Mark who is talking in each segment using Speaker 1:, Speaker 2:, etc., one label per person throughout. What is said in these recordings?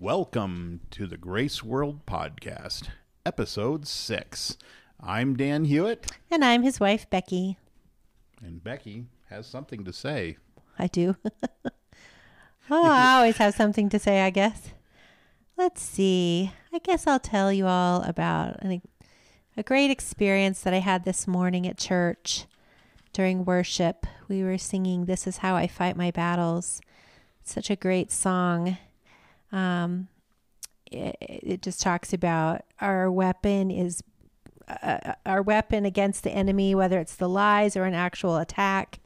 Speaker 1: Welcome to the Grace World Podcast, Episode 6. I'm Dan Hewitt,
Speaker 2: And I'm his wife, Becky.
Speaker 1: and Becky has something to say.
Speaker 2: I do. oh, I always have something to say, I guess. Let's see. I guess I'll tell you all about an, a great experience that I had this morning at church during worship. We were singing This Is How I Fight My Battles. such a great song. Um, it, it just talks about our weapon is uh, our weapon against the enemy, whether it's the lies or an actual attack,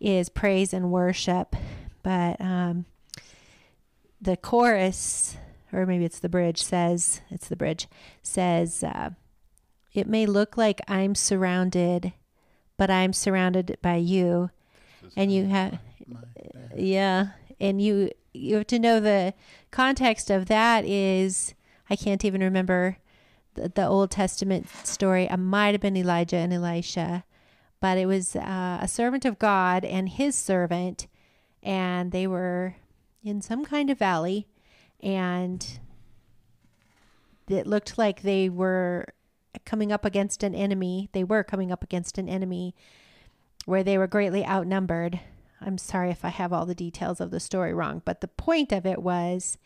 Speaker 2: is praise and worship. But um, the chorus, or maybe it's the bridge, says it's the bridge says, uh, "It may look like I'm surrounded, but I'm surrounded by you." And you have, yeah, and you you have to know the context of that is I can't even remember the, the Old Testament story. It might have been Elijah and Elisha, but it was uh, a servant of God and his servant, and they were in some kind of valley, and it looked like they were coming up against an enemy. They were coming up against an enemy where they were greatly outnumbered. I'm sorry if I have all the details of the story wrong, but the point of it was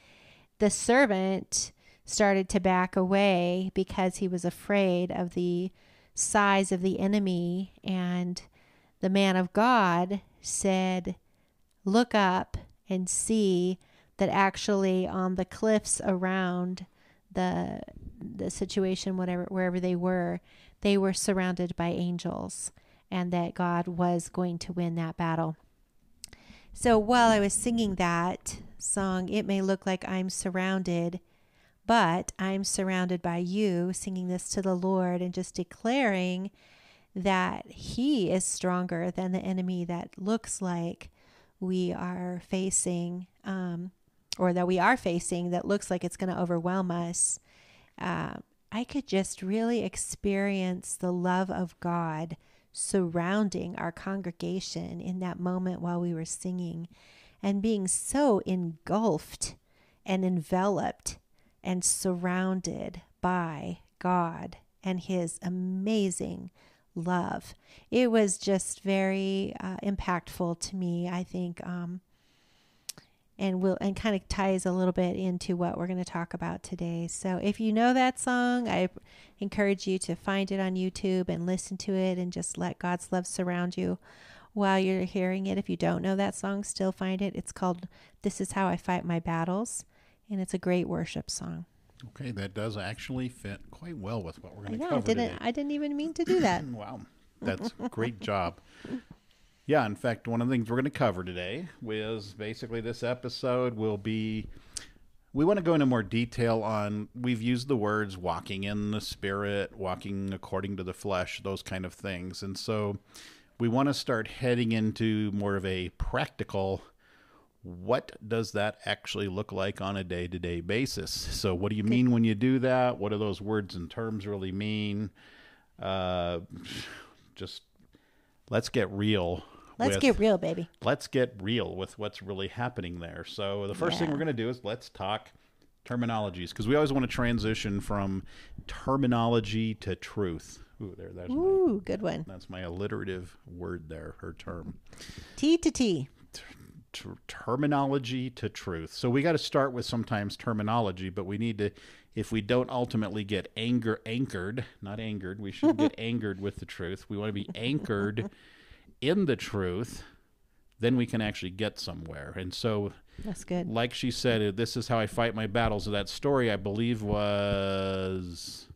Speaker 2: the servant started to back away because he was afraid of the size of the enemy. And the man of God said, Look up and see that actually on the cliffs around the the situation whatever wherever they were they were surrounded by angels and that God was going to win that battle. So while I was singing that song, it may look like I'm surrounded, but I'm surrounded by you, singing this to the Lord and just declaring that He is stronger than the enemy that looks like we are facing, um, or that we are facing, that looks like it's going to overwhelm us. Uh, I could just really experience the love of God surrounding our congregation in that moment while we were singing and being so engulfed and enveloped and surrounded by God and His amazing love. It was just very uh, impactful to me, I think. Um, and will and kind of ties a little bit into what we're going to talk about today. So if you know that song, I encourage you to find it on YouTube and listen to it and just let God's love surround you while you're hearing it. If you don't know that song, still find it. It's called This Is How I Fight My Battles, and it's a great worship song.
Speaker 1: Okay, that does actually fit quite well with what we're going to
Speaker 2: I
Speaker 1: cover
Speaker 2: didn't
Speaker 1: today.
Speaker 2: I didn't even mean to do that.
Speaker 1: wow, that's a great job. Yeah, in fact, one of the things we're going to cover today is basically this episode will be. We want to go into more detail on. We've used the words walking in the spirit, walking according to the flesh, those kind of things. And so we want to start heading into more of a practical what does that actually look like on a day to day basis? So, what do you mean when you do that? What do those words and terms really mean? Uh, just let's get real.
Speaker 2: Let's
Speaker 1: with-
Speaker 2: get real, baby.
Speaker 1: Let's get real with what's really happening there. So, the first thing we're going to do is let's talk terminologies because we always want to transition from terminology to truth. Ooh, there, that's my,
Speaker 2: Ooh, good one.
Speaker 1: that's my alliterative word there, her term
Speaker 2: T to T.
Speaker 1: ter- terminology to truth. So we got to start with sometimes terminology, but we need to, if we don't ultimately get anger anchored, not angered, we should get angered with the truth. We want to be anchored in the truth, then we can actually get somewhere. And so,
Speaker 2: That's good.
Speaker 1: like she said, uh, this is how I fight my battles. So that story, I believe, was.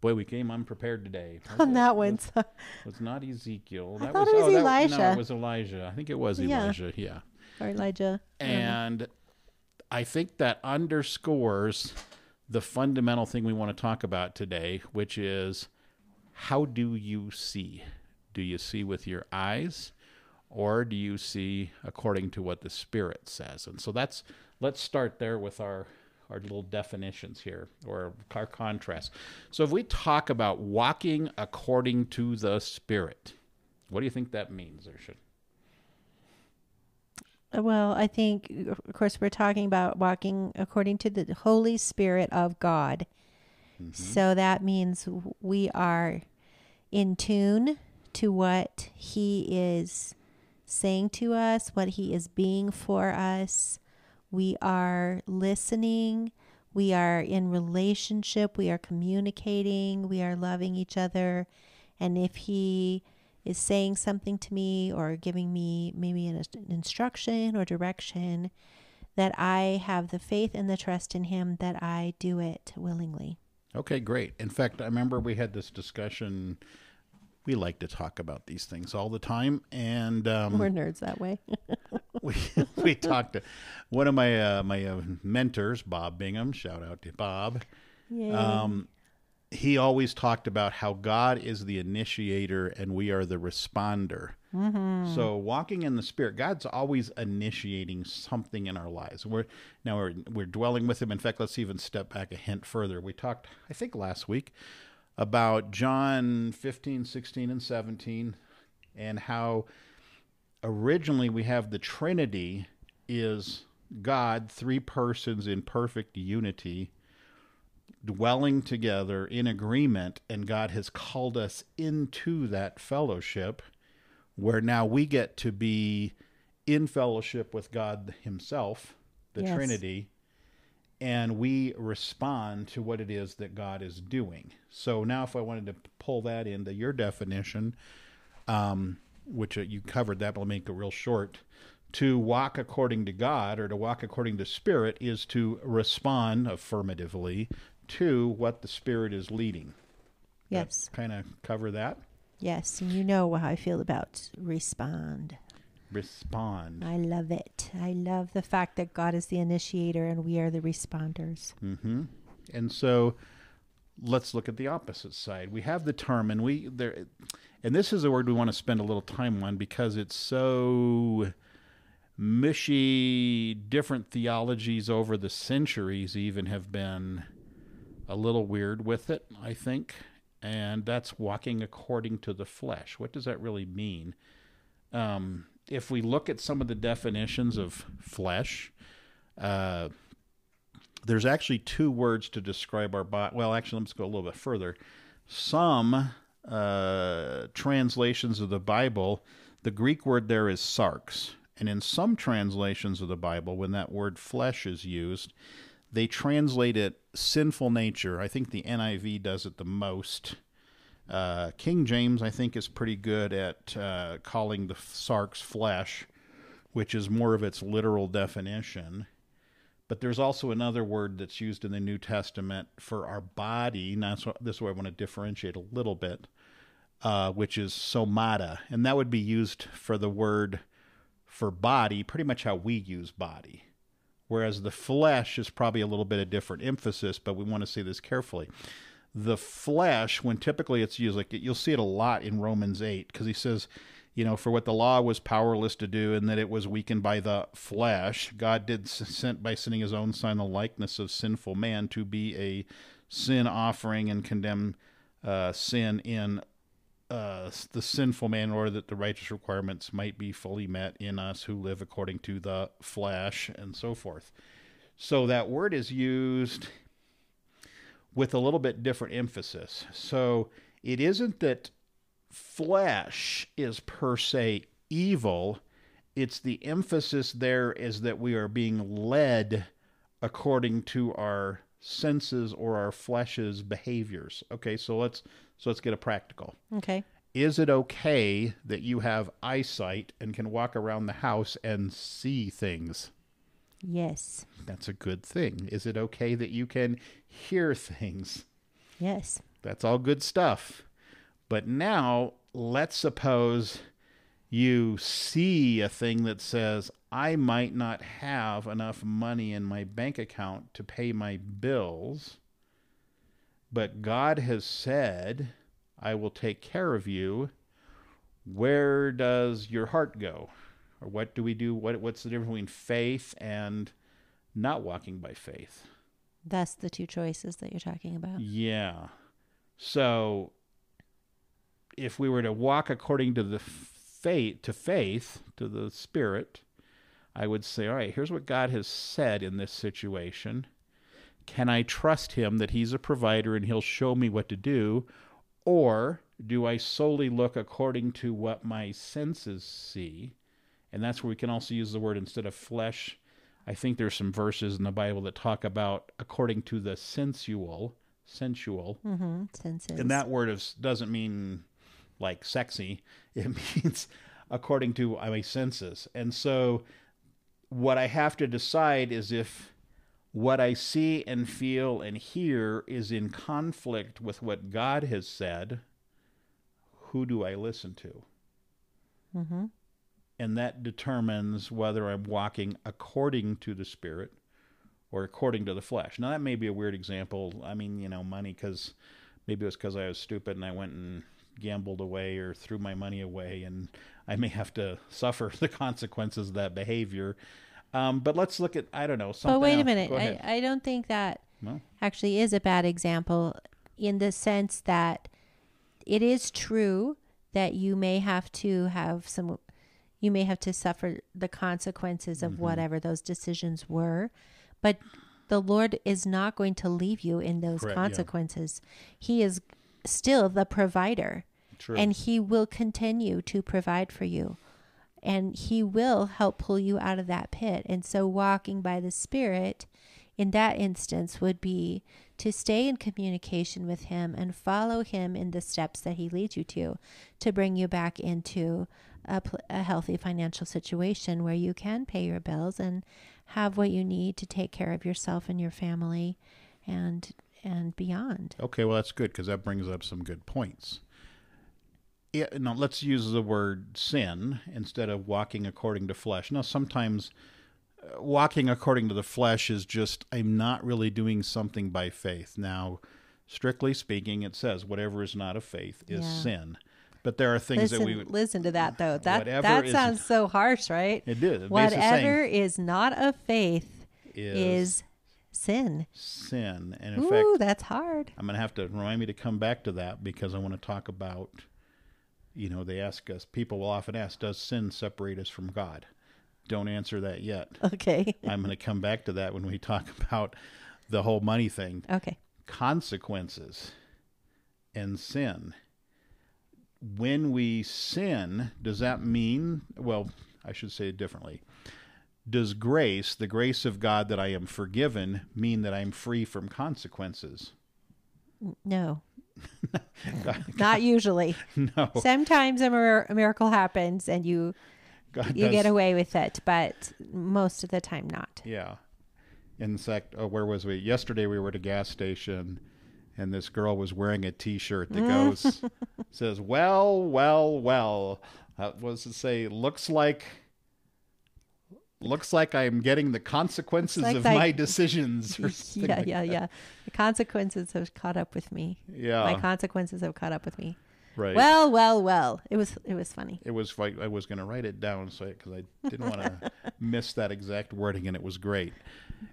Speaker 1: Boy, we came unprepared today.
Speaker 2: On
Speaker 1: it-
Speaker 2: that one.
Speaker 1: was,
Speaker 2: so-
Speaker 1: was not Ezekiel.
Speaker 2: I
Speaker 1: That
Speaker 2: thought
Speaker 1: was,
Speaker 2: it was
Speaker 1: oh, that- no,
Speaker 2: Elijah.
Speaker 1: it was Elijah. I think it was Elijah. Yeah.
Speaker 2: Or Elijah.
Speaker 1: And I think that underscores the fundamental thing we want to talk about today, which is how do you see? Do you see with your eyes or do you see according to what the Spirit says? And so that's, let's start there with our. Our little definitions here, or our contrast. So, if we talk about walking according to the Spirit, what do you think that means, Urshan?
Speaker 2: Well, I think, of course, we're talking about walking according to the Holy Spirit of God.
Speaker 1: Mm-hmm.
Speaker 2: So that means we are in tune to what He is saying to us, what He is being for us. We are listening. We are in relationship. We are communicating. We are loving each other. And if He is saying something to me or giving me maybe an, instruction or direction, that I have the faith and the trust in Him that I do it willingly.
Speaker 1: Okay, great. In fact, I remember we had this discussion. We like to talk about these things all the time, and um,
Speaker 2: We're nerds that way.
Speaker 1: we we talked to one of my uh, my uh, mentors, Bob Bingham. Shout out to Bob.
Speaker 2: Yay.
Speaker 1: Um, he always talked about how God is the initiator and we are the responder.
Speaker 2: Mm-hmm.
Speaker 1: So walking in the Spirit, God's always initiating something in our lives. We're now we're we're dwelling with Him. In fact, let's even step back a hint further. We talked, I think, last week about John 15, 16, and 17, and how originally we have the Trinity is God, three persons in perfect unity dwelling together in agreement, and God has called us into that fellowship where now we get to be in fellowship with God Himself, the
Speaker 2: Yes.
Speaker 1: Trinity, and we respond to what it is that God is doing. So now, if I wanted to pull that into your definition, um, which uh, you covered that, but I'll make it real short. To walk according to God or to walk according to Spirit is to respond affirmatively to what the Spirit is leading.
Speaker 2: yes.
Speaker 1: Kind of cover that.
Speaker 2: Yes. And you know how I feel about respond.
Speaker 1: Respond.
Speaker 2: I love it. I love the fact that God is the initiator and we are the responders.
Speaker 1: hmm And so let's look at the opposite side. We have the term, and we there, and this is a word we want to spend a little time on because it's so mushy. Different theologies over the centuries even have been a little weird with it. I think, and that's walking according to the flesh. What does that really mean? Um, if we look at some of the definitions of flesh, uh, there's actually two words to describe our body. Well, actually, let's go a little bit further. Some uh, translations of the Bible, the Greek word there is sarx. And in some translations of the Bible, when that word flesh is used, they translate it sinful nature. I think the NIV does it the most. Uh, King James, I think, is pretty good at uh, calling the sarx flesh, which is more of its literal definition. But there's also another word that's used in the New Testament for our body. Now, so this is where I want to differentiate a little bit, uh, which is somata. And that would be used for the word for body, pretty much how we use body. Whereas the flesh is probably a little bit of different emphasis, but we want to see this carefully. The flesh, when typically it's used, like you'll see it a lot in Romans 8, because he says, you know, for what the law was powerless to do, and that it was weakened by the flesh, God did sent by sending His own Son, the likeness of sinful man, to be a sin offering and condemn uh, sin in uh, the sinful man, in order that the righteous requirements might be fully met in us who live according to the flesh, and so forth. So that word is used with a little bit different emphasis. So it isn't that flesh is per se evil. It's the emphasis there is that we are being led according to our senses or our flesh's behaviors. Okay, so let's so let's get a practical.
Speaker 2: Okay.
Speaker 1: Is it okay that you have eyesight and can walk around the house and see things?
Speaker 2: Yes.
Speaker 1: That's a good thing. Is it okay that you can hear things?
Speaker 2: Yes.
Speaker 1: That's all good stuff. But now let's suppose you see a thing that says, I might not have enough money in my bank account to pay my bills, but God has said, I will take care of you. Where does your heart go? Or what do we do? What, what's the difference between faith and not walking by faith?
Speaker 2: That's the two choices that you're talking about.
Speaker 1: Yeah. So if we were to walk according to the faith to faith, to the spirit, I would say, all right, here's what God has said in this situation. Can I trust him that he's a provider and he'll show me what to do? Or do I solely look according to what my senses see? And that's where we can also use the word instead of flesh. I think there's some verses in the Bible that talk about according to the sensual, sensual.
Speaker 2: Mm-hmm. Senses.
Speaker 1: And that word is, doesn't mean like sexy. It means according to my senses. And so what I have to decide is if what I see and feel and hear is in conflict with what God has said, who do I listen to?
Speaker 2: Mm-hmm.
Speaker 1: And that determines whether I'm walking according to the Spirit or according to the flesh. Now, that may be a weird example. I mean, you know, money, because maybe it was because I was stupid and I went and gambled away or threw my money away, and I may have to suffer the consequences of that behavior. Um, but let's look at, I don't know, something
Speaker 2: But wait a minute. I, I don't think that actually is a bad example in the sense that it is true that you may have to have some, you may have to suffer the consequences of
Speaker 1: Mm-hmm.
Speaker 2: whatever those decisions were. But the Lord is not going to leave you in those
Speaker 1: Correct, yeah.
Speaker 2: consequences. He is still the provider.
Speaker 1: True.
Speaker 2: and he will continue to provide for you and he will help pull you out of that pit and so walking by the spirit in that instance would be to stay in communication with him and follow him in the steps that he leads you to to bring you back into a, pl- a healthy financial situation where you can pay your bills and have what you need to take care of yourself and your family and and beyond
Speaker 1: Okay, well that's good because that brings up some good points. Yeah, now let's use the word sin instead of walking according to flesh. Now, sometimes uh, walking according to the flesh is just I'm not really doing something by faith. Now, strictly speaking, it says whatever is not of faith is
Speaker 2: Yeah.
Speaker 1: sin. But there are things
Speaker 2: listen,
Speaker 1: that we would.
Speaker 2: listen to that though. That that
Speaker 1: is-
Speaker 2: sounds so harsh, right?
Speaker 1: It did. It
Speaker 2: Whatever
Speaker 1: saying
Speaker 2: is not of faith
Speaker 1: is,
Speaker 2: is sin.
Speaker 1: sin, and in
Speaker 2: Ooh,
Speaker 1: fact,
Speaker 2: that's hard.
Speaker 1: I'm going to have to remind me to come back to that because I want to talk about, you know, they ask us, people will often ask, does sin separate us from God? Don't answer that yet.
Speaker 2: Okay.
Speaker 1: I'm going to come back to that when we talk about the whole money thing.
Speaker 2: okay.
Speaker 1: Consequences and sin. When we sin, does that mean, well, I should say it differently. Does grace, the grace of God that I am forgiven, mean that I'm free from consequences?
Speaker 2: No. Not usually.
Speaker 1: No.
Speaker 2: Sometimes a, mir- a miracle happens and you
Speaker 1: God
Speaker 2: you
Speaker 1: does-
Speaker 2: get away with it, but most of the time not.
Speaker 1: Yeah. In fact, oh, where was we? Yesterday we were at a gas station, and this girl was wearing a T-shirt that mm. goes says, "Well, well, well." What does it say? Looks like. Looks like I'm getting the consequences
Speaker 2: like
Speaker 1: of
Speaker 2: that-
Speaker 1: my decisions.
Speaker 2: Yeah,
Speaker 1: like
Speaker 2: yeah,
Speaker 1: that.
Speaker 2: yeah. The consequences have caught up with me.
Speaker 1: Yeah.
Speaker 2: My consequences have caught up with me.
Speaker 1: Right.
Speaker 2: Well, well, well. It was it was funny.
Speaker 1: it was like I was going to write it down so because I didn't want to miss that exact wording, and it was great.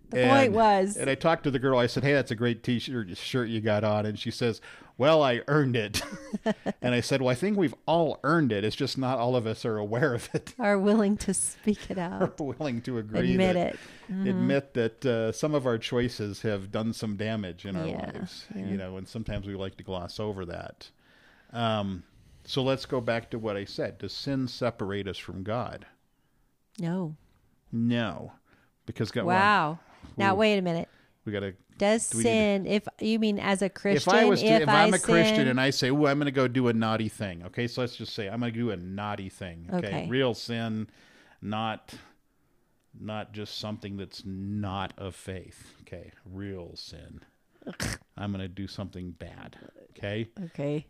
Speaker 2: The point was
Speaker 1: and I talked to the girl. I said, "Hey, that's a great T-shirt shirt you got on," and she says, "Well, I earned it." and I said, "Well, I think we've all earned it. It's just not all of us are aware of it,
Speaker 2: are willing to speak it out.
Speaker 1: Are willing to agree
Speaker 2: Admit
Speaker 1: that,
Speaker 2: it. Mm-hmm.
Speaker 1: admit that uh, some of our choices have done some damage in our
Speaker 2: Yeah,
Speaker 1: lives.
Speaker 2: yeah.
Speaker 1: You know, and sometimes we like to gloss over that. Um, so let's go back to what I said. Does sin separate us from God?
Speaker 2: No.
Speaker 1: No, because God. well,
Speaker 2: Wow. Now
Speaker 1: Ooh.
Speaker 2: wait a minute.
Speaker 1: we got to
Speaker 2: Does
Speaker 1: Do we to-
Speaker 2: sin if you mean as a Christian
Speaker 1: if I was, to, if,
Speaker 2: I
Speaker 1: I'm a Christian and I say, "Oh, I'm going to go do a naughty thing," okay, so let's just say I'm going to do a naughty thing. Okay?
Speaker 2: Okay.
Speaker 1: real sin, not not just something that's not of faith. Okay, real sin. I'm going to do something bad. Okay,
Speaker 2: Okay.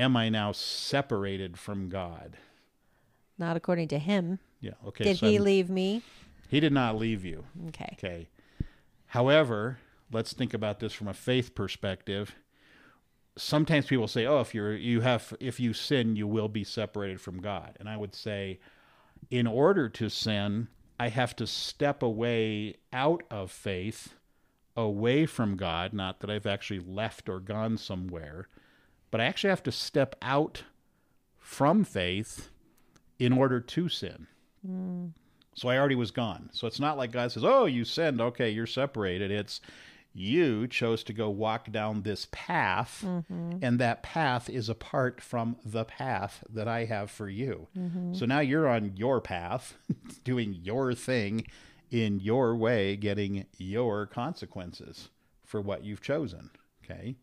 Speaker 1: Am I now separated from God?
Speaker 2: Not according to him.
Speaker 1: Yeah. Okay.
Speaker 2: Did
Speaker 1: so
Speaker 2: he
Speaker 1: I'm-
Speaker 2: leave me?
Speaker 1: he did not leave you.
Speaker 2: Okay.
Speaker 1: Okay. However, let's think about this from a faith perspective. Sometimes people say, "Oh, if you're you have if you sin, you will be separated from God." And I would say, in order to sin, I have to step away out of faith, away from God, not that I've actually left or gone somewhere, but I actually have to step out from faith in order to sin. So I already was gone. So it's not like God says, "Oh, you sinned. Okay, you're separated." It's you chose to go walk down this path, mm-hmm. and that path is apart from the path that I have for you. Mm-hmm. So now you're on your path, doing your thing in your way, getting your consequences for what you've chosen. Okay.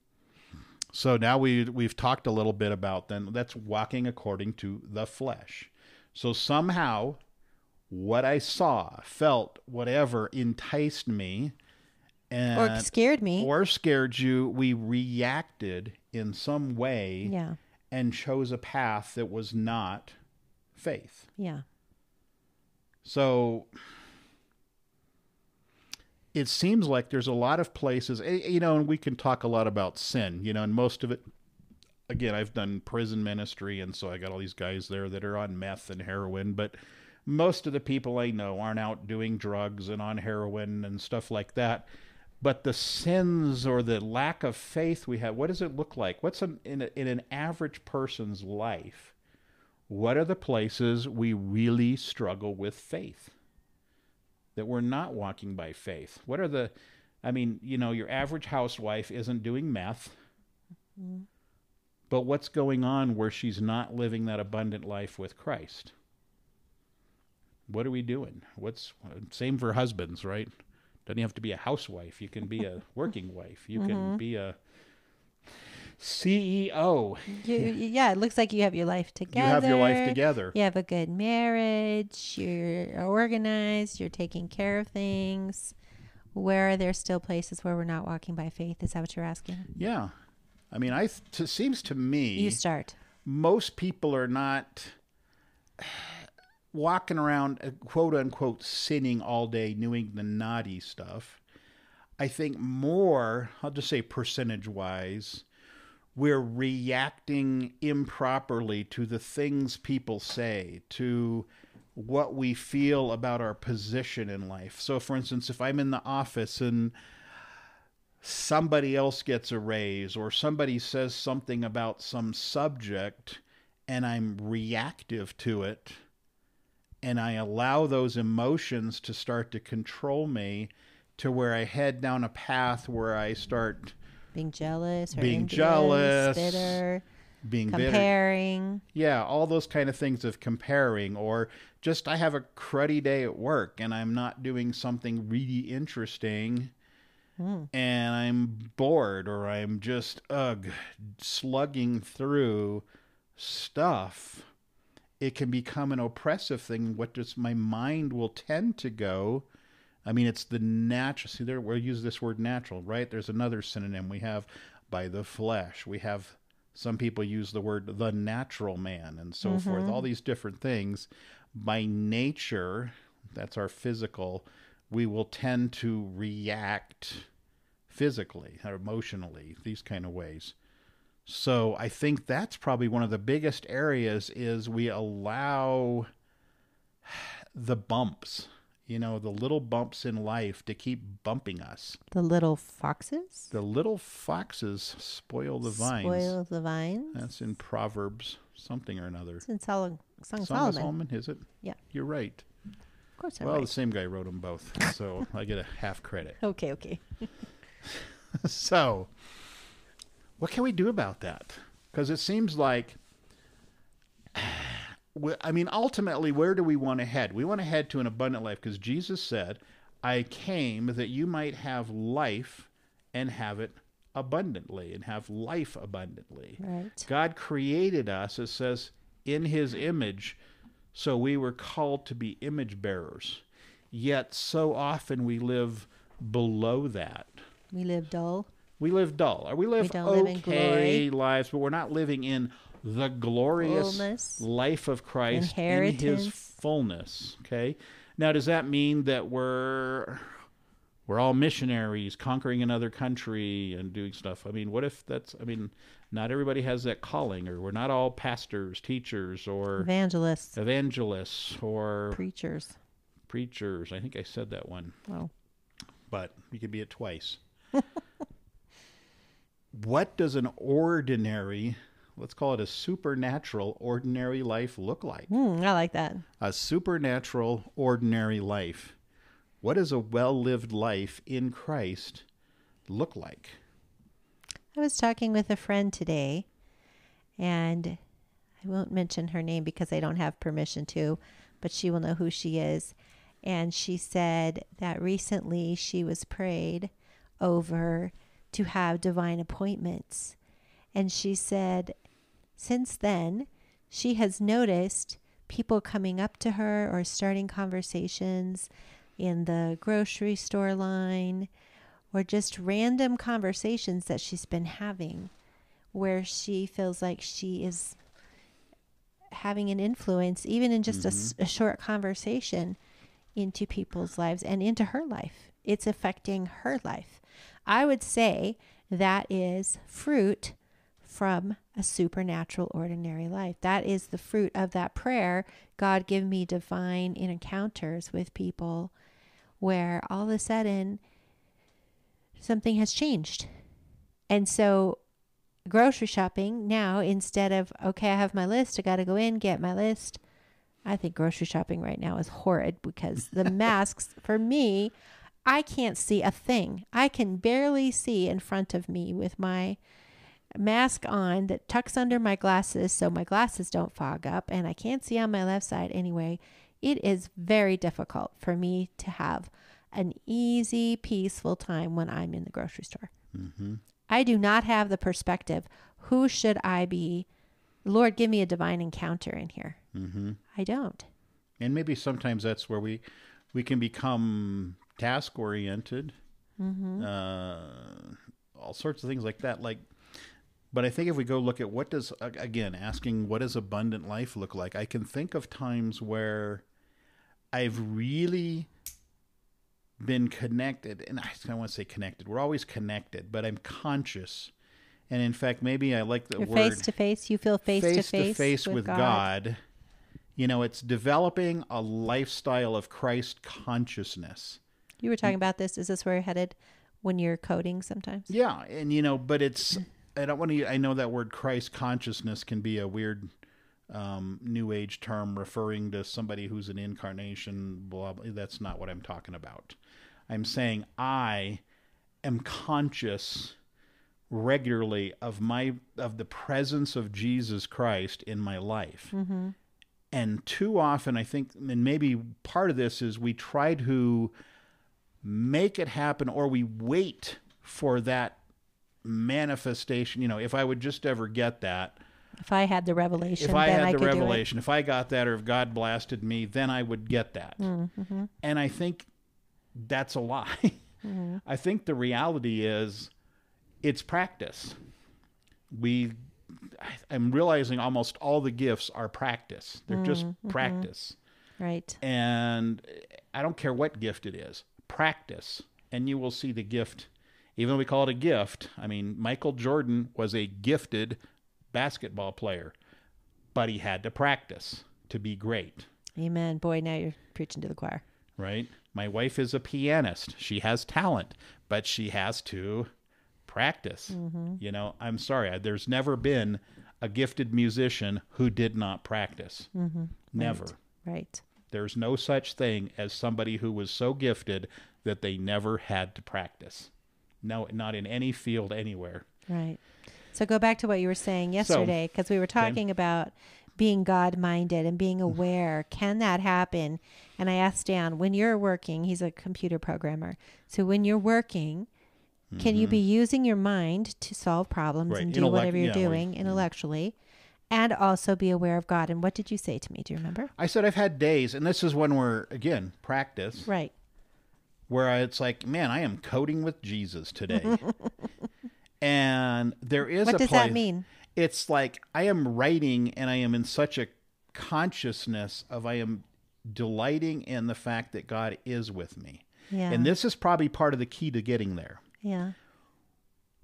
Speaker 1: So now we we've talked a little bit about then that's walking according to the flesh. So somehow what I saw, felt, whatever enticed me and
Speaker 2: or scared me.
Speaker 1: or scared you, we reacted in some way
Speaker 2: yeah.
Speaker 1: and chose a path that was not faith.
Speaker 2: Yeah.
Speaker 1: So it seems like there's a lot of places, eh, you know, and we can talk a lot about sin, you know, and most of it, again, I've done prison ministry, and so I got all these guys there that are on meth and heroin, but most of the people I know aren't out doing drugs and on heroin and stuff like that. But the sins or the lack of faith we have, what does it look like? What's an, in, a, in an average person's life? What are the places we really struggle with faith? That we're not walking by faith? What are the, I mean, you know, your average housewife isn't doing meth, but what's going on where she's not living that abundant life with Christ? What are we doing? What's, same for husbands, right? Doesn't have to be a housewife. You can be a working wife. You can mm-hmm. be a CEO.
Speaker 2: You, yeah, it looks like you have your life together.
Speaker 1: You have your life together.
Speaker 2: You have a good marriage. You're organized. You're taking care of things. Where are there still places where we're not walking by faith? Is that what you're asking?
Speaker 1: Yeah. I mean, I it seems to me
Speaker 2: You start.
Speaker 1: most people are not walking around uh, quote unquote sinning all day doing the naughty stuff. I think more, I'll just say percentage wise, we're reacting improperly to the things people say, to what we feel about our position in life. So, for instance, if I'm in the office and somebody else gets a raise or somebody says something about some subject and I'm reactive to it and I allow those emotions to start to control me to where I head down a path where I start
Speaker 2: Being jealous or
Speaker 1: Being
Speaker 2: envious,
Speaker 1: jealous,
Speaker 2: bitter,
Speaker 1: being bitter.
Speaker 2: comparing.
Speaker 1: Yeah, all those kind of things of comparing, or just I have a cruddy day at work and I'm not doing something really interesting hmm. and I'm bored or I'm just ugh slugging through stuff. It can become an oppressive thing. What does my mind will tend to go? I mean, it's the natural. See, there we'll use this word natural, right? There's another synonym we have by the flesh. We have some people use the word the natural man and so mm-hmm. forth. All these different things. By nature, that's our physical. We will tend to react physically or emotionally, these kind of ways. So I think that's probably one of the biggest areas is we allow the bumps, you know, the little bumps in life to keep bumping us.
Speaker 2: The little foxes
Speaker 1: The little foxes spoil the vines.
Speaker 2: spoil the vines.
Speaker 1: That's in Proverbs something or another.
Speaker 2: It's in Sol- Song,
Speaker 1: Song
Speaker 2: of Solomon.
Speaker 1: Solomon, is it?
Speaker 2: Yeah.
Speaker 1: You're right.
Speaker 2: Of course, I'm
Speaker 1: well,
Speaker 2: right.
Speaker 1: the same guy wrote them both, so I get a half credit.
Speaker 2: Okay, okay.
Speaker 1: so, what can we do about that? Because it seems like, I mean, ultimately, where do we want to head? We want to head to an abundant life because Jesus said, I came that you might have life and have it abundantly and have life abundantly.
Speaker 2: Right.
Speaker 1: God created us, it says, in his image, so we were called to be image bearers. Yet so often we live below that.
Speaker 2: We live dull.
Speaker 1: We live dull. Or we live
Speaker 2: live
Speaker 1: okay lives, but we're not living in the glorious
Speaker 2: Fullness.
Speaker 1: life of Christ in his fullness. Okay. Now, does that mean that we're we're all missionaries conquering another country and doing stuff? I mean, what if that's? I mean, not everybody has that calling, or we're not all pastors, teachers, or
Speaker 2: Evangelists,
Speaker 1: evangelists, or
Speaker 2: preachers.
Speaker 1: preachers. I think I said that one
Speaker 2: Oh,
Speaker 1: but you could be it twice. what does an ordinary let's call it a supernatural ordinary life look like?
Speaker 2: Hmm, I like that.
Speaker 1: A supernatural ordinary life. What does a well lived life in Christ look like?
Speaker 2: I was talking with a friend today, and I won't mention her name because I don't have permission to, but she will know who she is. And she said that recently she was prayed over to have divine appointments. And she said, since then, she has noticed people coming up to her or starting conversations in the grocery store line or just random conversations that she's been having where she feels like she is having an influence, even in just a mm-hmm. short conversation, into people's lives and into her life. It's affecting her life. I would say that is fruit from a supernatural, ordinary life. That is the fruit of that prayer. God, give me divine encounters with people where all of a sudden something has changed. And so, grocery shopping now, instead of, okay, I have my list, I got to go in, get my list. I think grocery shopping right now is horrid because the masks, for me, I can't see a thing. I can barely see in front of me with my mask on that tucks under my glasses so my glasses don't fog up and I can't see on my left side anyway. It is very difficult for me to have an easy, peaceful time when I'm in the grocery store.
Speaker 1: Mm-hmm.
Speaker 2: I do not have the perspective. Who should I be? Lord, give me a divine encounter in here.
Speaker 1: Mm-hmm.
Speaker 2: I don't.
Speaker 1: And maybe sometimes that's where we we can become task oriented,
Speaker 2: Mm-hmm.
Speaker 1: uh, all sorts of things like that. Like, but I think if we go look at what does again asking what does abundant life look like, I can think of times where I've really been connected, and I don't want to say connected. We're always connected, but I'm conscious, and in fact, maybe I like the
Speaker 2: You're
Speaker 1: word
Speaker 2: face to face. You feel face, to face,
Speaker 1: face with, God. You know, it's developing a lifestyle of Christ consciousness.
Speaker 2: You were talking about this. Is this where you're headed when you're coding sometimes?
Speaker 1: Yeah, and you know, but it's I don't want to. I know that word Christ consciousness can be a weird um, new age term referring to somebody who's an incarnation. Blah, blah. That's not what I'm talking about. I'm saying I am conscious regularly of my of the presence of Jesus Christ in my life.
Speaker 2: Mm-hmm.
Speaker 1: And too often, I think, and maybe part of this is we try to make it happen or we wait for that manifestation. You know, if I would just ever get that,
Speaker 2: If I had the revelation,
Speaker 1: if I had
Speaker 2: I
Speaker 1: the revelation, if I got that, or if God blasted me, then I would get that.
Speaker 2: Mm-hmm.
Speaker 1: And I think that's a lie.
Speaker 2: Mm-hmm.
Speaker 1: I think the reality is it's practice. We, I'm realizing almost all the gifts are practice. They're just
Speaker 2: Mm-hmm.
Speaker 1: practice.
Speaker 2: Right.
Speaker 1: And I don't care what gift it is, practice, and you will see the gift. Even though we call it a gift, I mean, Michael Jordan was a gifted basketball player, but he had to practice to be great,
Speaker 2: Amen. Boy, now you're preaching to the choir.
Speaker 1: right? My wife is a pianist. She has talent, but she has to practice. Mm-hmm. You know, I'm sorry, there's never been a gifted musician who did not practice. Mm-hmm. Never.
Speaker 2: Right.
Speaker 1: There's no such thing as somebody who was so gifted that they never had to practice. No, not in any field anywhere.
Speaker 2: Right. So go back to what you were saying yesterday because we were talking about being God minded and being mm. aware. Can that happen? And I asked Dan, when you're working, he's a computer programmer. So when you're working, can you mm-hmm. be using your mind to solve problems
Speaker 1: Right.
Speaker 2: and do
Speaker 1: Intellect-
Speaker 2: whatever you're
Speaker 1: yeah, well,
Speaker 2: doing mm. intellectually and also be aware of God? And what did you say to me? Do you remember?
Speaker 1: I said I've had days, and this is when we're again practice,
Speaker 2: Right.
Speaker 1: Where it's like, man, I am coding with Jesus today, and there is
Speaker 2: What
Speaker 1: a
Speaker 2: does
Speaker 1: place,
Speaker 2: that mean?
Speaker 1: It's like I am writing, and I am in such a consciousness of I am delighting in the fact that God is with me,
Speaker 2: Yeah.
Speaker 1: and this is probably part of the key to getting there.
Speaker 2: yeah.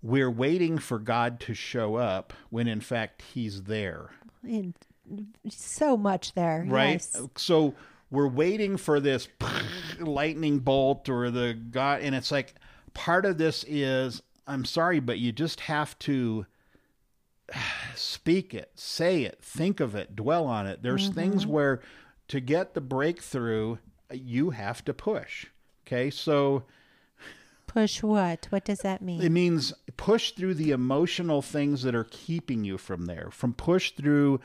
Speaker 1: we're waiting for God to show up when in fact he's there,
Speaker 2: And so much there.
Speaker 1: right?
Speaker 2: Yes.
Speaker 1: So we're waiting for this lightning bolt or the God and it's like part of this is I'm sorry but you just have to speak it, say it, think of it, dwell on it. There's things mm-hmm. where to get the breakthrough, you have to push. Okay, so
Speaker 2: Push what? What does that mean?
Speaker 1: it means push through the emotional things that are keeping you from there, from push through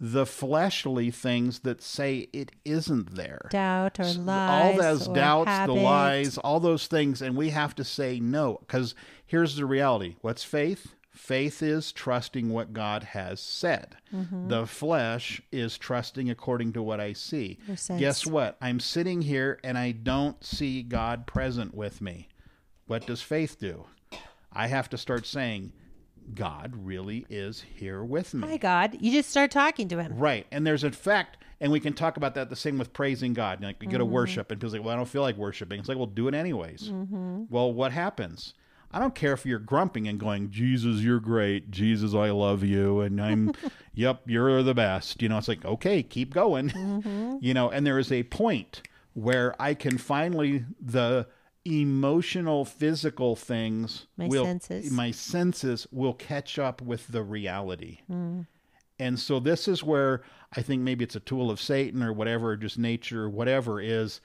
Speaker 1: the fleshly things that say it isn't there.
Speaker 2: Doubt or lies.
Speaker 1: all
Speaker 2: those
Speaker 1: doubts,
Speaker 2: habit.
Speaker 1: the lies, all those things, and we have to say no. Because here's the reality: what's faith? Faith is trusting what God has said.
Speaker 2: Mm-hmm.
Speaker 1: The flesh is trusting according to what I see. Guess what? I'm sitting here and I don't see God present with me. What does faith do? I have to start saying, God really is here with me.
Speaker 2: My God, you just start talking to him.
Speaker 1: Right. And there's a fact, and we can talk about that the same with praising God. Like you go to mm-hmm. worship, and people's like, well, I don't feel like worshiping. It's like, well, do it anyways. Mm-hmm. Well, what happens? I don't care if you're grumping and going, Jesus, you're great. Jesus, I love you. And I'm, yep, you're the best. You know, it's like, okay, keep going. Mm-hmm. You know, and there is a point where I can finally, the emotional, physical things,
Speaker 2: My
Speaker 1: will,
Speaker 2: senses.
Speaker 1: my senses will catch up with the reality. Hmm. And so this is where I think maybe it's a tool of Satan or whatever, or just nature, or whatever is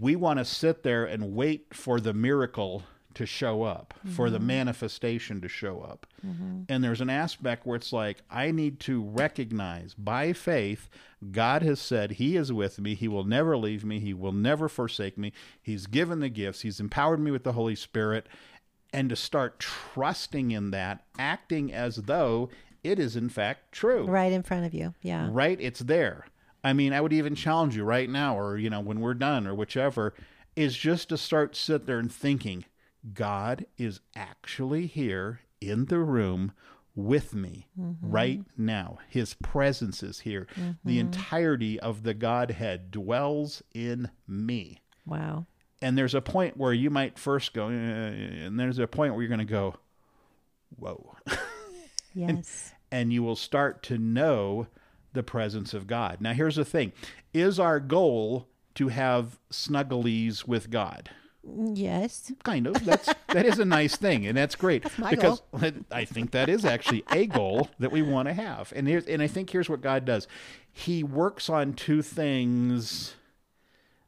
Speaker 1: we want to sit there and wait for the miracle to show up, for the mm-hmm. manifestation to show up. Mm-hmm. And there's an aspect where it's like, I need to recognize by faith, God has said He is with me. He will never leave me. He will never forsake me. He's given the gifts, He's empowered me with the Holy Spirit. And to start trusting in that, acting as though it is in fact true
Speaker 2: Right in front of you. Yeah.
Speaker 1: right it's there i mean i would even challenge you right now or you know when we're done or whichever is just to start sit there and thinking god is actually here in the room with me right now his presence is here the entirety of the godhead dwells in me
Speaker 2: Wow.
Speaker 1: and there's a point where you might first go "Eh," and there's a point where you're going to go whoa
Speaker 2: Yes.
Speaker 1: and you will start to know the presence of God. Now, here's the thing is our goal to have snugglies with God?
Speaker 2: Yes.
Speaker 1: Kind of. That's that is a nice thing, and that's great
Speaker 2: my
Speaker 1: because I think that is actually a goal that we want to have. And here's, and I think here's what God does: He works on two things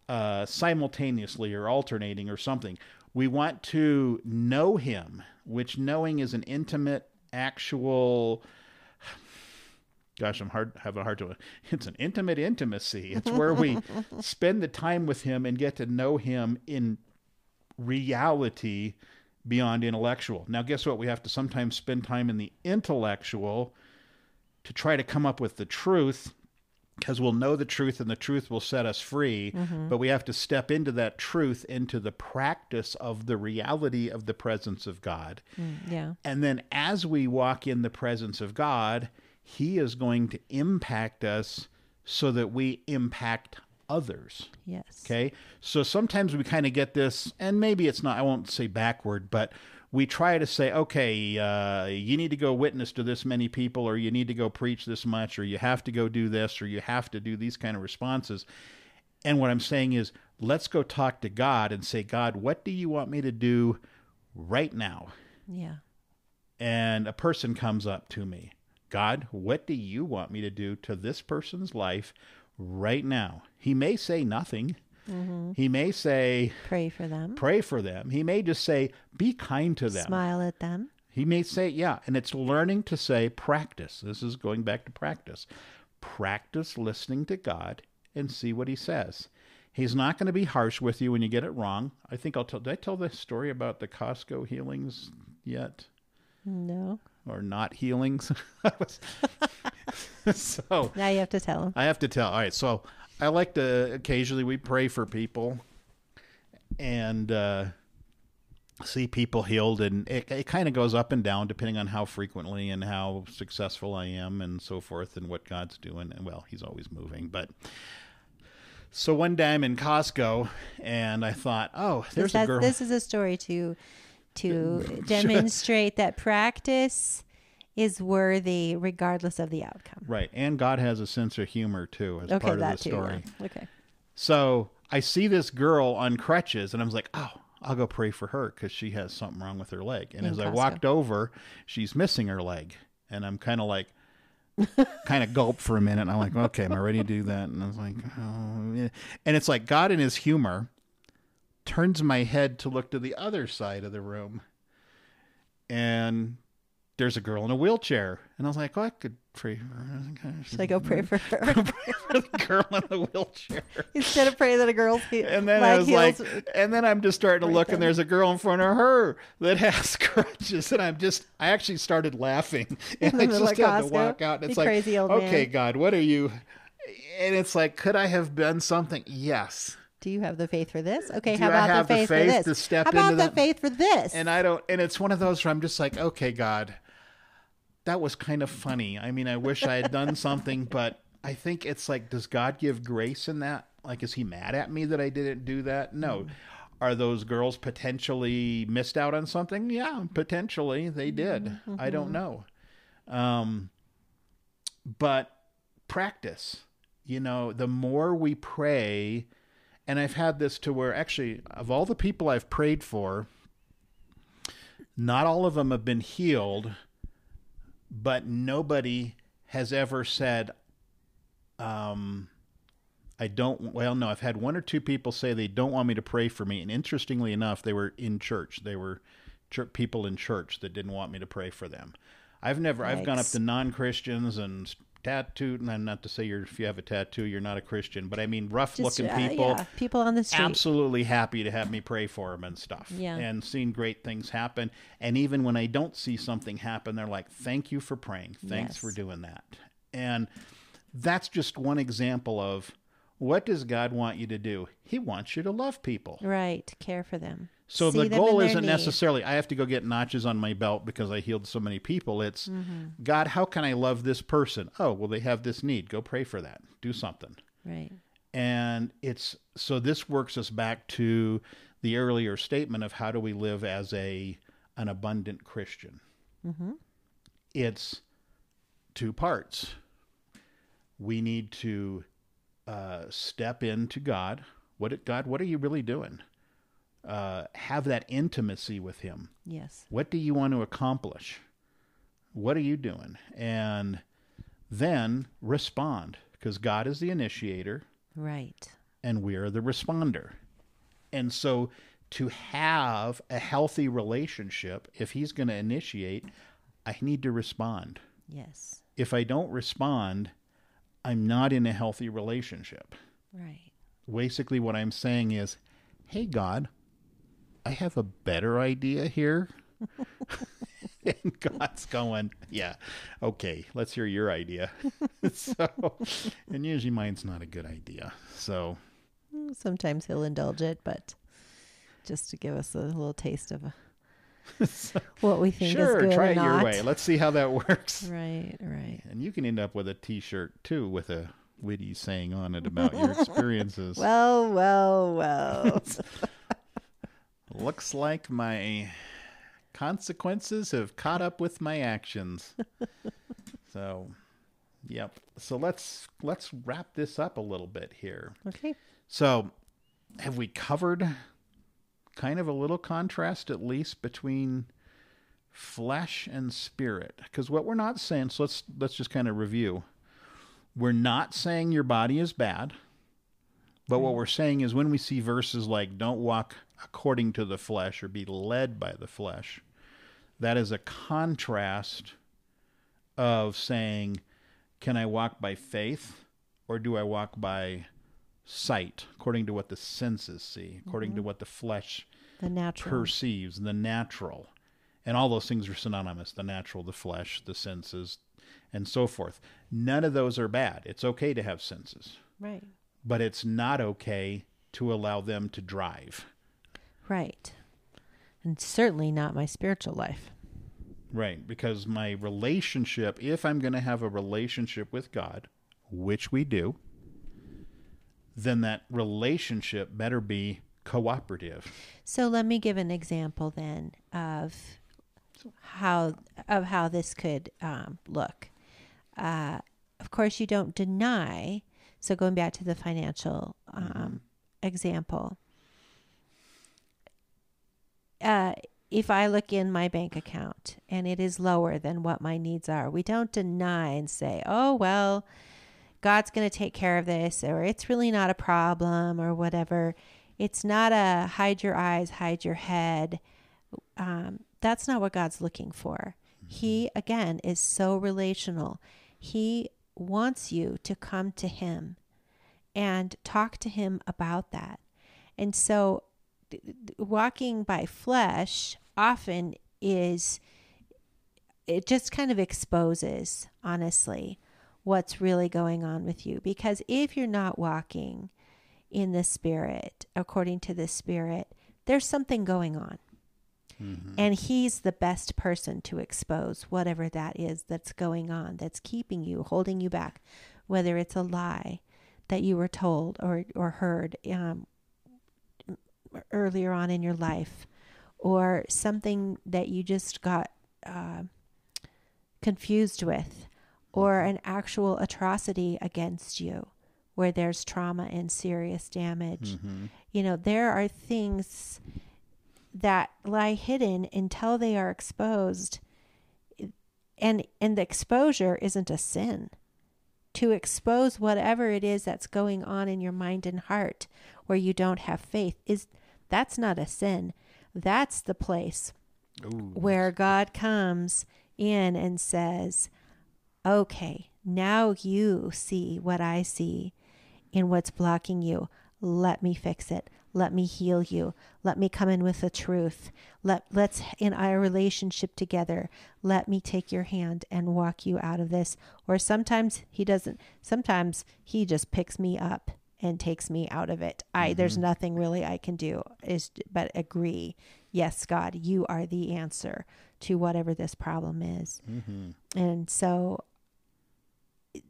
Speaker 1: uh, simultaneously or alternating or something. We want to know Him, which knowing is an intimate, actual. Gosh, I'm hard having a hard to. It's an intimate intimacy. It's where we spend the time with Him and get to know Him in reality beyond intellectual. Now, guess what? We have to sometimes spend time in the intellectual to try to come up with the truth because we'll know the truth and the truth will set us free. But we have to step into that truth, into the practice of the reality of the presence of God.
Speaker 2: Mm, yeah.
Speaker 1: And then as we walk in the presence of God, He is going to impact us so that we impact others.
Speaker 2: Yes.
Speaker 1: Okay. So sometimes we kind of get this, and maybe it's not, I won't say backward, but we try to say, okay, uh, you need to go witness to this many people, or you need to go preach this much, or you have to go do this, or you have to do these kind of responses. And what I'm saying is, let's go talk to God and say, God, what do you want me to do right now?
Speaker 2: Yeah.
Speaker 1: and a person comes up to me God, what do you want me to do to this person's life right now? He may say nothing. Mm-hmm. He may say,
Speaker 2: Pray for them.
Speaker 1: pray for them. He may just say, be kind to them.
Speaker 2: Smile at them.
Speaker 1: He may say, yeah. And it's learning to say, practice. This is going back to practice. Practice listening to God and see what he says. He's not going to be harsh with you when you get it wrong. I think I'll tell, did I tell the story about the Costco healings yet?
Speaker 2: No.
Speaker 1: or not healings. so
Speaker 2: Now you have to tell him.
Speaker 1: I have to tell. All right, so I like to occasionally we pray for people and uh, see people healed, and it, it kind of goes up and down depending on how frequently and how successful I am, and so forth, and what God's doing. And well, He's always moving, but. So one day I'm in Costco, and I thought, "Oh, there's
Speaker 2: This,
Speaker 1: a girl."
Speaker 2: this is a story to to demonstrate that practice is worthy regardless of the outcome.
Speaker 1: Right, and God has a sense of humor too, as
Speaker 2: Okay,
Speaker 1: part of
Speaker 2: that
Speaker 1: the
Speaker 2: too.
Speaker 1: story.
Speaker 2: yeah. Okay.
Speaker 1: So I see this girl on crutches, and I was like, "Oh, I'll go pray for her because she has something wrong with her leg." And
Speaker 2: In
Speaker 1: as I walked over, she's missing her leg, and I'm kind of like, kind of gulp for a minute. And I'm like, okay, am I ready to do that? And I was like, oh, yeah. and it's like God in His humor turns my head to look to the other side of the room, and there's a girl in a wheelchair, and I was like, oh, I could pray for her.
Speaker 2: Should I go pray for her
Speaker 1: pray for the girl in the wheelchair?
Speaker 2: instead of praying that a girl's he-
Speaker 1: And then I was like, and then I'm just starting to look, and there's a girl in front of her that has crutches, and I'm just, I actually started laughing, and I just had to walk out, and it's like, okay,
Speaker 2: man.
Speaker 1: God, what are you? And it's like, could I have been something? Yes.
Speaker 2: Do you have the faith for this? Okay,
Speaker 1: Do
Speaker 2: how about
Speaker 1: have
Speaker 2: the
Speaker 1: the
Speaker 2: faith,
Speaker 1: faith
Speaker 2: for this? how about the
Speaker 1: that?
Speaker 2: faith for this?
Speaker 1: And I don't, and it's one of those where I'm just like, okay, God, that was kind of funny. I mean, I wish I had done something, but I think it's like, does God give grace in that? Like, is he mad at me that I didn't do that? No. Hmm. Are those girls potentially missed out on something? Yeah, potentially they did. Mm-hmm. I don't mm-hmm. know. Um, but practice, you know, the more we pray, and I've had this to where actually, of all the people I've prayed for, not all of them have been healed, but nobody has ever said, um, I don't, well, no, I've had one or two people say they don't want me to pray for me. And interestingly enough, they were in church. They were church, people in church that didn't want me to pray for them. I've never, I've gone up to non Christians and tattooed, and not to say you're, if you have a tattoo, you're not a Christian, but I mean, rough
Speaker 2: Just,
Speaker 1: looking
Speaker 2: uh,
Speaker 1: people
Speaker 2: yeah, people on the street.
Speaker 1: absolutely happy to have me pray for them and stuff.
Speaker 2: Yeah.
Speaker 1: And seeing great things happen. And even when I don't see something happen, they're like, thank you for praying. Thanks
Speaker 2: Yes.
Speaker 1: for doing that. And that's just one example of what does God want you to do? He wants you to love people.
Speaker 2: Right, care for them.
Speaker 1: So
Speaker 2: See
Speaker 1: the
Speaker 2: them
Speaker 1: goal isn't
Speaker 2: need.
Speaker 1: necessarily I have to go get notches on my belt because I healed so many people. It's
Speaker 2: Mm-hmm.
Speaker 1: God, how can I love this person? Oh, well they have this need. Go pray for that. Do something
Speaker 2: Right.
Speaker 1: and it's so this works us back to the earlier statement of how do we live as a an abundant christian
Speaker 2: Mm-hmm.
Speaker 1: it's two parts we need to uh, step into god what god what are you really doing uh, have that intimacy with him
Speaker 2: Yes.
Speaker 1: what do you want to accomplish? What are you doing? And then respond because God is the initiator
Speaker 2: Right.
Speaker 1: and we're the responder. And so to have a healthy relationship, if he's going to initiate, I need to respond.
Speaker 2: Yes.
Speaker 1: If I don't respond, I'm not in a healthy relationship.
Speaker 2: Right.
Speaker 1: Basically, what I'm saying is, hey, God, I have a better idea here. and God's going, yeah, okay, let's hear your idea. so, and usually mine's not a good idea. So,
Speaker 2: Mm, Sometimes he'll indulge it, but just to give us a little taste of uh, what we think is
Speaker 1: sure, try it your way. Let's see how that works.
Speaker 2: Right. Right.
Speaker 1: And you can end up with a t shirt too with a witty saying on it about your experiences.
Speaker 2: Well. Well. Well.
Speaker 1: Looks like my consequences have caught up with my actions. so, yep. So let's let's wrap this up a little bit here.
Speaker 2: okay.
Speaker 1: So, have we covered kind of a little contrast at least between flesh and spirit? Because what we're not saying, so let's let's just kind of review. We're not saying your body is bad. But what mm-hmm. we're saying is when we see verses like don't walk according to the flesh or be led by the flesh, that is a contrast of saying, can I walk by faith or do I walk by sight, according to what the senses see, according to mm-hmm. what the flesh
Speaker 2: The natural.
Speaker 1: perceives, the natural. And all those things are synonymous the natural, the flesh, the senses, and so forth. None of those are bad. It's okay to have senses,
Speaker 2: right.
Speaker 1: but it's not okay to allow them to drive.
Speaker 2: Right. And certainly not my spiritual life.
Speaker 1: Right, because my relationship, if I'm going to have a relationship with God, which we do, then that relationship better be cooperative.
Speaker 2: So let me give an example then of how of how this could um, look. Uh, of course, you don't deny. So going back to the financial um, example, uh, if I look in my bank account and it is lower than what my needs are, we don't deny and say, oh, well, God's going to take care of this, or it's really not a problem, or whatever. It's not a hide your eyes, hide your head. Um, that's not what God's looking for. He, again, is so relational. He wants you to come to Him and talk to Him about that. And so, walking by flesh often is, it just kind of exposes, honestly, what's really going on with you. Because if you're not walking in the Spirit, according to the Spirit, there's something going on. Mm-hmm. And he's the best person to expose whatever that is that's going on, that's keeping you, holding you back, whether it's a lie that you were told or, or heard um, earlier on in your life, or something that you just got uh, confused with, or an actual atrocity against you where there's trauma and serious damage. Mm-hmm. You know, there are things that lie hidden until they are exposed. And and the exposure isn't a sin. To expose whatever it is that's going on in your mind and heart where you don't have faith is that's not a sin. That's the place Ooh. where God comes in and says, "Okay, now you see what I see in what's blocking you. Let me fix it. Let me heal you. Let me come in with the truth. Let let's in our relationship together. Let me take your hand and walk you out of this. Or sometimes he doesn't. Sometimes he just picks me up and takes me out of it. I mm-hmm. there's nothing really I can do is but agree. Yes, God, you are the answer to whatever this problem is. Mm-hmm. And so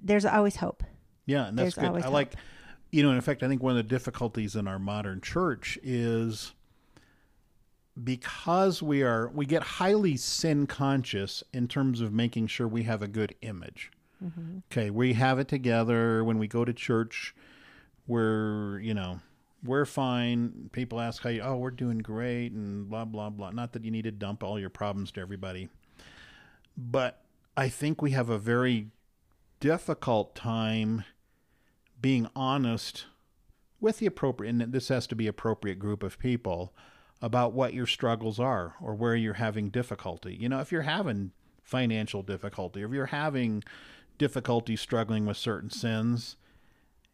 Speaker 2: there's always hope.
Speaker 1: Yeah, and that's there's good. I hope. like you know, in fact, I think one of the difficulties in our modern church is because we are we get highly sin conscious in terms of making sure we have a good image. Mm-hmm. Okay, we have it together when we go to church. We're you know we're fine. People ask how you oh we're doing great and blah blah blah. Not that you need to dump all your problems to everybody, but I think we have a very difficult time being honest with the appropriate, and this has to be appropriate group of people about what your struggles are or where you're having difficulty. You know, if you're having financial difficulty, or if you're having difficulty struggling with certain sins,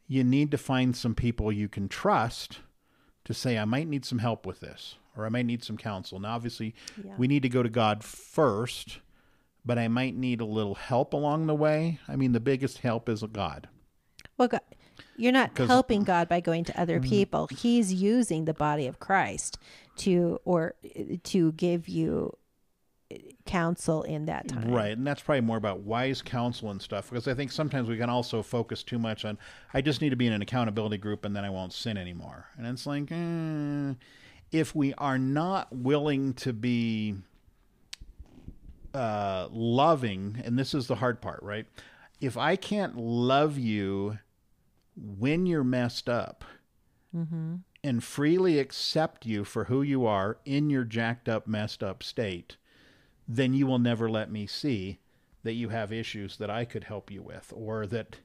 Speaker 1: you need to find some people you can trust to say, I might need some help with this, or I might need some counsel. Now, obviously, yeah. we need to go to God first, but I might need a little help along the way. I mean, the biggest help is God.
Speaker 2: Well, God, you're not helping God by going to other mm-hmm. people. He's using the body of Christ to or to give you counsel in that time.
Speaker 1: Right. And that's probably more about wise counsel and stuff because I think sometimes we can also focus too much on I just need to be in an accountability group and then I won't sin anymore. And it's like eh, if we are not willing to be uh, loving, and this is the hard part, right? If I can't love you when you're messed up mm-hmm. and freely accept you for who you are in your jacked up, messed up state, then you will never let me see that you have issues that I could help you with or that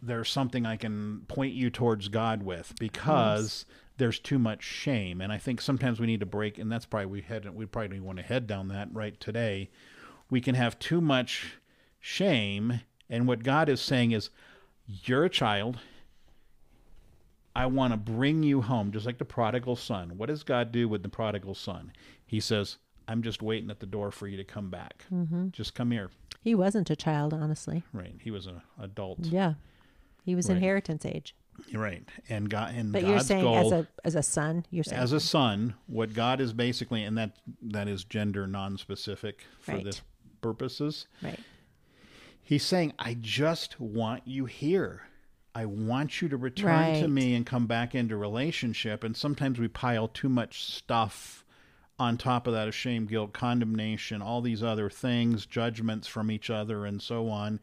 Speaker 1: there's something I can point you towards God with because yes. there's too much shame. And I think sometimes we need to break, and that's probably we head we probably want to head down that right today. We can have too much shame, and what God is saying is, you're a child. I want to bring you home, just like the prodigal son. What does God do with the prodigal son? He says, I'm just waiting at the door for you to come back. Mm-hmm. Just come here.
Speaker 2: He wasn't a child, honestly.
Speaker 1: Right. He was an adult.
Speaker 2: Yeah. He was right. inheritance age.
Speaker 1: Right. And God and
Speaker 2: But
Speaker 1: God's
Speaker 2: you're saying
Speaker 1: goal,
Speaker 2: as a as a son, you're saying
Speaker 1: as a son, what God is basically and that that is gender non-specific for right. this purposes.
Speaker 2: Right.
Speaker 1: He's saying, I just want you here. I want you to return right. to me and come back into relationship. And sometimes we pile too much stuff on top of that of shame, guilt, condemnation, all these other things, judgments from each other, and so on,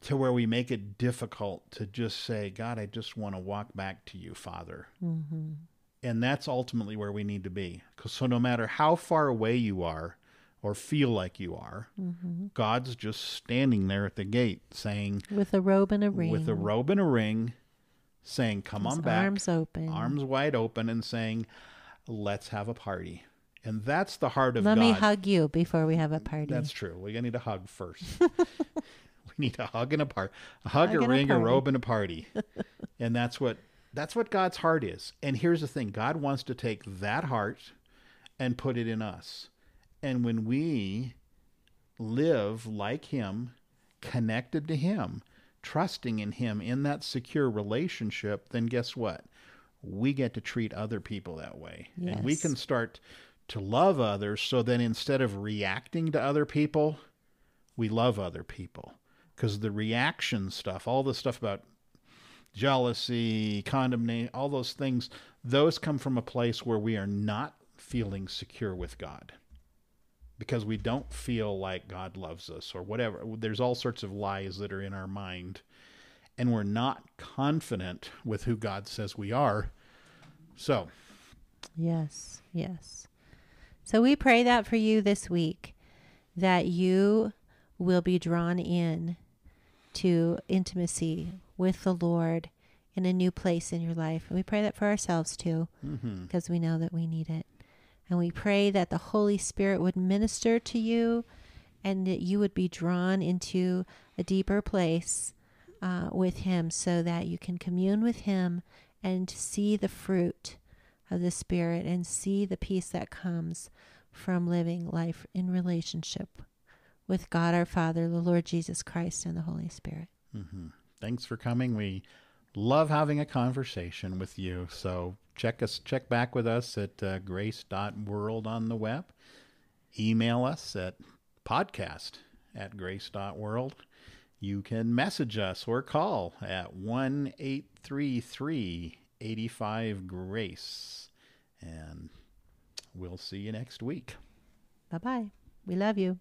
Speaker 1: to where we make it difficult to just say, God, I just want to walk back to you, Father. Mm-hmm. And that's ultimately where we need to be. So no matter how far away you are or feel like you are,
Speaker 2: Mm-hmm.
Speaker 1: God's just standing there at the gate saying,
Speaker 2: With a robe and a ring.
Speaker 1: with a robe and a ring, saying, Come
Speaker 2: His
Speaker 1: on back.
Speaker 2: Arms open.
Speaker 1: arms wide open and saying, "Let's have a party." And that's the heart of
Speaker 2: Let
Speaker 1: God.
Speaker 2: me hug you before we have a party.
Speaker 1: That's true. We need a hug first. we need a hug and a party. a hug,
Speaker 2: Hug
Speaker 1: a
Speaker 2: and a
Speaker 1: ring, a, robe, and a party. and that's what that's what God's heart is. And here's the thing: God wants to take that heart and put it in us. And when we live like Him, connected to Him, trusting in Him in that secure relationship, then guess what? We get to treat other people that way. And we can start to love others so then instead of reacting to other people, we love other people. Because the reaction stuff, all the stuff about jealousy, condemnation, all those things, those come from a place where we are not feeling secure with God because we don't feel like God loves us or whatever. There's all sorts of lies that are in our mind, and we're not confident with who God says we are. So,
Speaker 2: Yes, yes. So we pray that for you this week, that you will be drawn in to intimacy with the Lord in a new place in your life. And we pray that for ourselves too,
Speaker 1: mm-hmm.
Speaker 2: because we know that we need it. And we pray that the Holy Spirit would minister to you and that you would be drawn into a deeper place uh, with Him so that you can commune with Him and see the fruit of the Spirit and see the peace that comes from living life in relationship with God our Father, the Lord Jesus Christ, and the Holy Spirit.
Speaker 1: Mm-hmm. Thanks for coming. We love having a conversation with you. So check us, check back with us at uh, grace.world on the web. Email us at podcast at grace.world. You can message us or call at 1 833 85 Grace. And we'll see you next week.
Speaker 2: Bye bye. We love you.